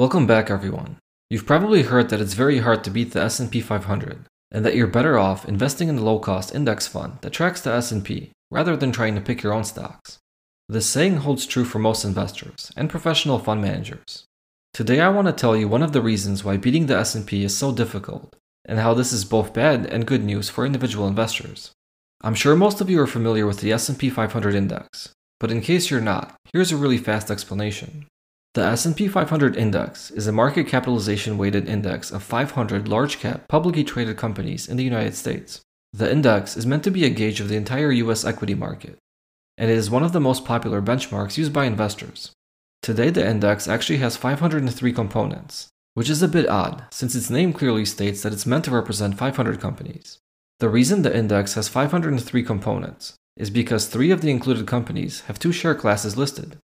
Welcome back everyone. You've probably heard that it's very hard to beat the S&P 500 and that you're better off investing in the low-cost index fund that tracks the S&P rather than trying to pick your own stocks. This saying holds true for most investors and professional fund managers. Today I want to tell you one of the reasons why beating the S&P is so difficult and how this is both bad and good news for individual investors. I'm sure most of you are familiar with the S&P 500 index, but in case you're not, here's a really fast explanation. The S&P 500 index is a market capitalization weighted index of 500 large cap publicly traded companies in the United States. The index is meant to be a gauge of the entire US equity market, and it is one of the most popular benchmarks used by investors. Today the index actually has 503 components, which is a bit odd since its name clearly states that it's meant to represent 500 companies. The reason the index has 503 components is because three of the included companies have two share classes listed.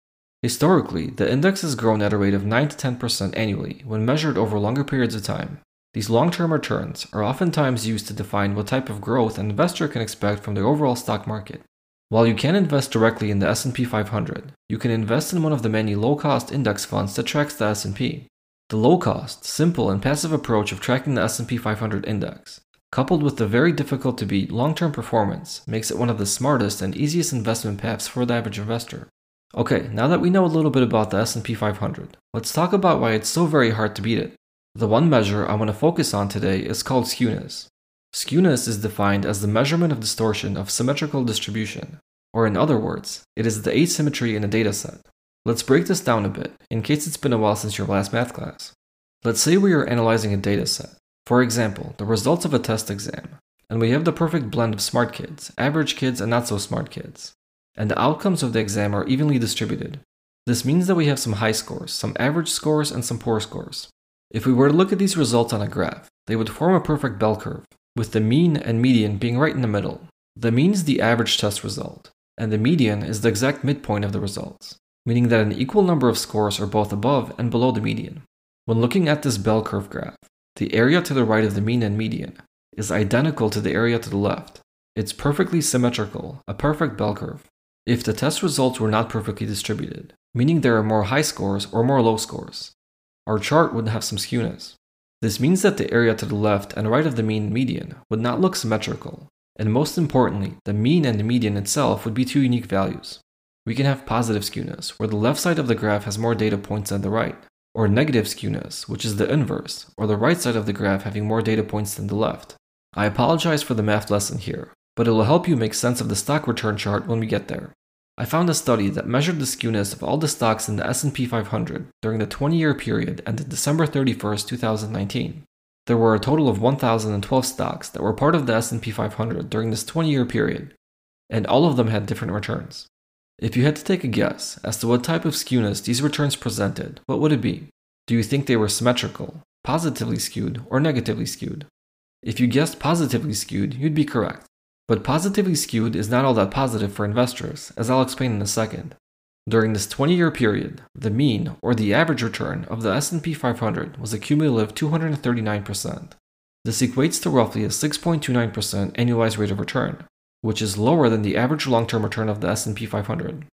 Historically, the index has grown at a rate of 9 to 10% annually when measured over longer periods of time. These long-term returns are oftentimes used to define what type of growth an investor can expect from the overall stock market. While you can invest directly in the S&P 500, you can invest in one of the many low-cost index funds that tracks the S&P. The low-cost, simple, and passive approach of tracking the S&P 500 index coupled with the very difficult to beat long term performance, makes it one of the smartest and easiest investment paths for the average investor. Okay, now that we know a little bit about the S&P 500, let's talk about why it's so very hard to beat it. The one measure I want to focus on today is called skewness. Skewness is defined as the measurement of distortion of symmetrical distribution, or in other words, it is the asymmetry in a dataset. Let's break this down a bit, in case it's been a while since your last math class. Let's say we are analyzing a dataset. For example, the results of a test exam, and we have the perfect blend of smart kids, average kids, and not so smart kids. And the outcomes of the exam are evenly distributed. This means that we have some high scores, some average scores, and some poor scores. If we were to look at these results on a graph, they would form a perfect bell curve, with the mean and median being right in the middle. The mean is the average test result, and the median is the exact midpoint of the results, meaning that an equal number of scores are both above and below the median. When looking at this bell curve graph, the area to the right of the mean and median is identical to the area to the left. It's perfectly symmetrical, a perfect bell curve. If the test results were not perfectly distributed, meaning there are more high scores or more low scores, our chart would have some skewness. This means that the area to the left and right of the mean median would not look symmetrical, and most importantly, the mean and the median itself would be two unique values. We can have positive skewness, where the left side of the graph has more data points than the right, or negative skewness, which is the inverse, or the right side of the graph having more data points than the left. I apologize for the math lesson here, but it will help you make sense of the stock return chart when we get there. I found a study that measured the skewness of all the stocks in the S&P 500 during the 20-year period ended December 31, 2019. There were a total of 1012 stocks that were part of the S&P 500 during this 20-year period, and all of them had different returns. If you had to take a guess as to what type of skewness these returns presented, what would it be? Do you think they were symmetrical, positively skewed, or negatively skewed? If you guessed positively skewed, you'd be correct. But positively skewed is not all that positive for investors, as I'll explain in a second. During this 20-year period, the mean or the average return of the S&P 500 was a cumulative 239%. This equates to roughly a 6.29% annualized rate of return, which is lower than the average long-term return of the S&P 500.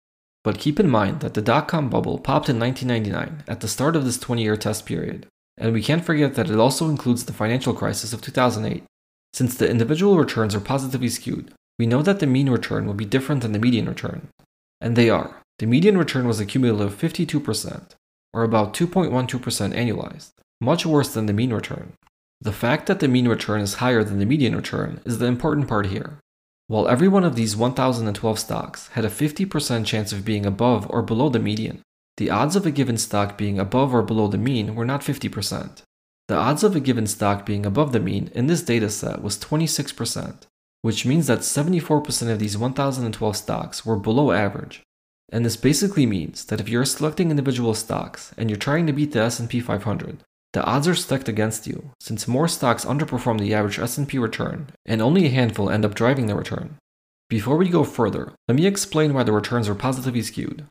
But keep in mind that the dot-com bubble popped in 1999 at the start of this 20-year test period, and we can't forget that it also includes the financial crisis of 2008. Since the individual returns are positively skewed, we know that the mean return will be different than the median return. And they are. The median return was a cumulative 52%, or about 2.12% annualized, much worse than the mean return. The fact that the mean return is higher than the median return is the important part here. While every one of these 1012 stocks had a 50% chance of being above or below the median, the odds of a given stock being above or below the mean were not 50%. The odds of a given stock being above the mean in this dataset was 26%, which means that 74% of these 1012 stocks were below average. And this basically means that if you're selecting individual stocks and you're trying to beat the S&P 500, the odds are stacked against you, since more stocks underperform the average S&P return, and only a handful end up driving the return. Before we go further, let me explain why the returns are positively skewed.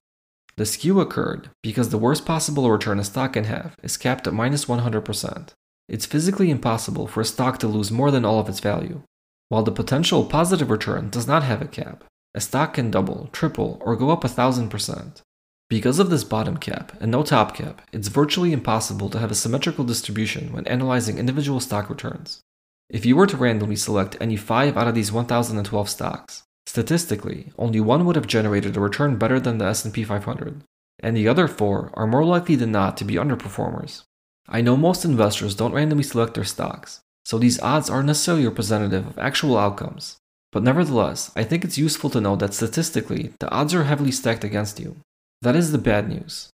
The skew occurred because the worst possible return a stock can have is capped at minus 100%. It's physically impossible for a stock to lose more than all of its value, while the potential positive return does not have a cap. A stock can double, triple, or go up a thousand percent. Because of this bottom cap and no top cap, it's virtually impossible to have a symmetrical distribution when analyzing individual stock returns. If you were to randomly select any 5 out of these 1012 stocks, statistically, only one would have generated a return better than the S&P 500, and the other 4 are more likely than not to be underperformers. I know most investors don't randomly select their stocks, so these odds aren't necessarily representative of actual outcomes. But nevertheless, I think it's useful to know that statistically, the odds are heavily stacked against you. That is the bad news.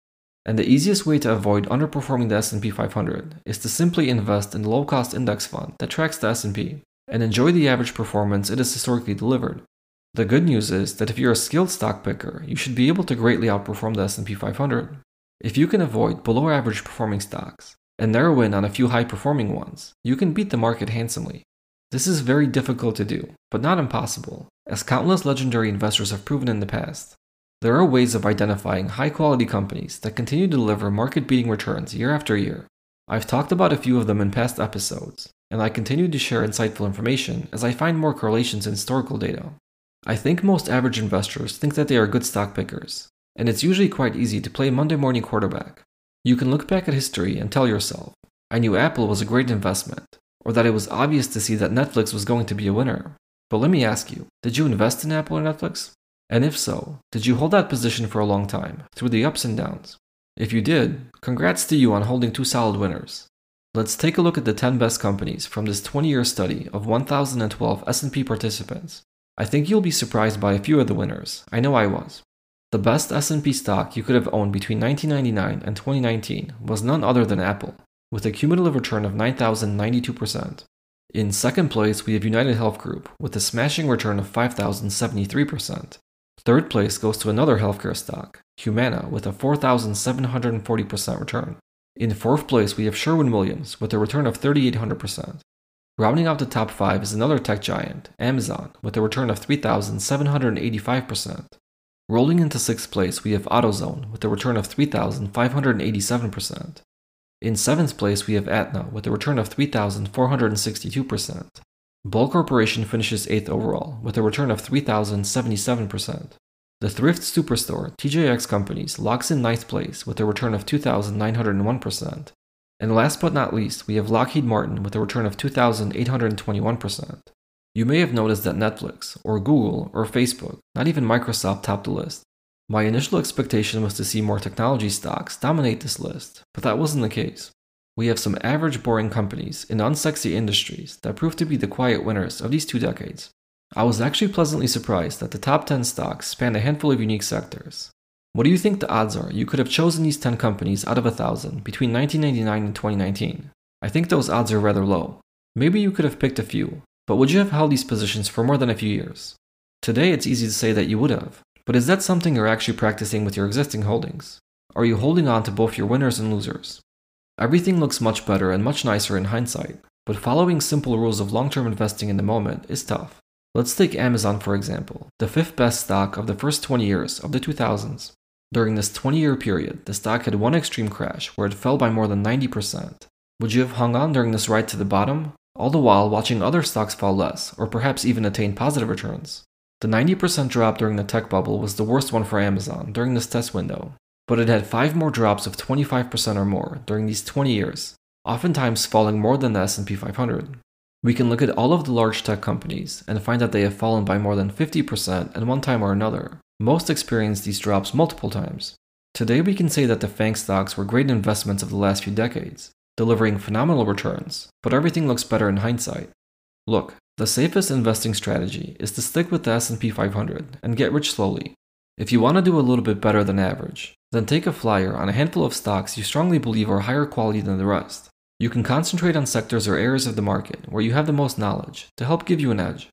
And the easiest way to avoid underperforming the S&P 500 is to simply invest in the low-cost index fund that tracks the S&P and enjoy the average performance it has historically delivered. The good news is that if you're a skilled stock picker, you should be able to greatly outperform the S&P 500. If you can avoid below average performing stocks, and narrow in on a few high performing ones, you can beat the market handsomely. This is very difficult to do, but not impossible, as countless legendary investors have proven in the past. There are ways of identifying high quality companies that continue to deliver market beating returns year after year. I've talked about a few of them in past episodes, and I continue to share insightful information as I find more correlations in historical data. I think most average investors think that they are good stock pickers, and it's usually quite easy to play Monday morning quarterback you can look back at history and tell yourself, I knew Apple was a great investment, or that it was obvious to see that Netflix was going to be a winner. But let me ask you, did you invest in Apple or Netflix? And if so, did you hold that position for a long time, through the ups and downs? If you did, congrats to you on holding two solid winners. Let's take a look at the 10 best companies from this 20-year study of 1012 S&P participants. I think you'll be surprised by a few of the winners. I know I was. The best S&P stock you could have owned between 1999 and 2019 was none other than Apple, with a cumulative return of 9,092%. In second place, we have United Health Group, with a smashing return of 5,073%. Third place goes to another healthcare stock, Humana, with a 4,740% return. In fourth place, we have Sherwin Williams, with a return of 3,800%. Rounding out the top five is another tech giant, Amazon, with a return of 3,785%. Rolling into sixth place, we have AutoZone with a return of 3,587%. In seventh place, we have Aetna with a return of 3,462%. Ball Corporation finishes eighth overall with a return of 3,077%. The thrift superstore TJX Companies locks in ninth place with a return of 2,901%. And last but not least, we have Lockheed Martin with a return of 2,821%. You may have noticed that Netflix, or Google, or Facebook, not even Microsoft topped the list. My initial expectation was to see more technology stocks dominate this list, but that wasn't the case. We have some average boring companies in unsexy industries that proved to be the quiet winners of these two decades. I was actually pleasantly surprised that the top 10 stocks span a handful of unique sectors. What do you think the odds are you could have chosen these 10 companies out of a thousand between 1999 and 2019? I think those odds are rather low. Maybe you could have picked a few, but would you have held these positions for more than a few years? Today, it's easy to say that you would have, but is that something you're actually practicing with your existing holdings? Are you holding on to both your winners and losers? Everything looks much better and much nicer in hindsight, but following simple rules of long term investing in the moment is tough. Let's take Amazon for example, the fifth best stock of the first 20 years of the 2000s. During this 20 year period, the stock had one extreme crash where it fell by more than 90%. Would you have hung on during this ride to the bottom, all the while watching other stocks fall less, or perhaps even attain positive returns. The 90% drop during the tech bubble was the worst one for Amazon during this test window, but it had five more drops of 25% or more during these 20 years, oftentimes falling more than the S&P 500. We can look at all of the large tech companies and find that they have fallen by more than 50% at one time or another. Most experienced these drops multiple times. Today we can say that the FANG stocks were great investments of the last few decades, delivering phenomenal returns, but everything looks better in hindsight. Look, the safest investing strategy is to stick with the S&P 500 and get rich slowly. If you want to do a little bit better than average, then take a flyer on a handful of stocks you strongly believe are higher quality than the rest. You can concentrate on sectors or areas of the market where you have the most knowledge to help give you an edge.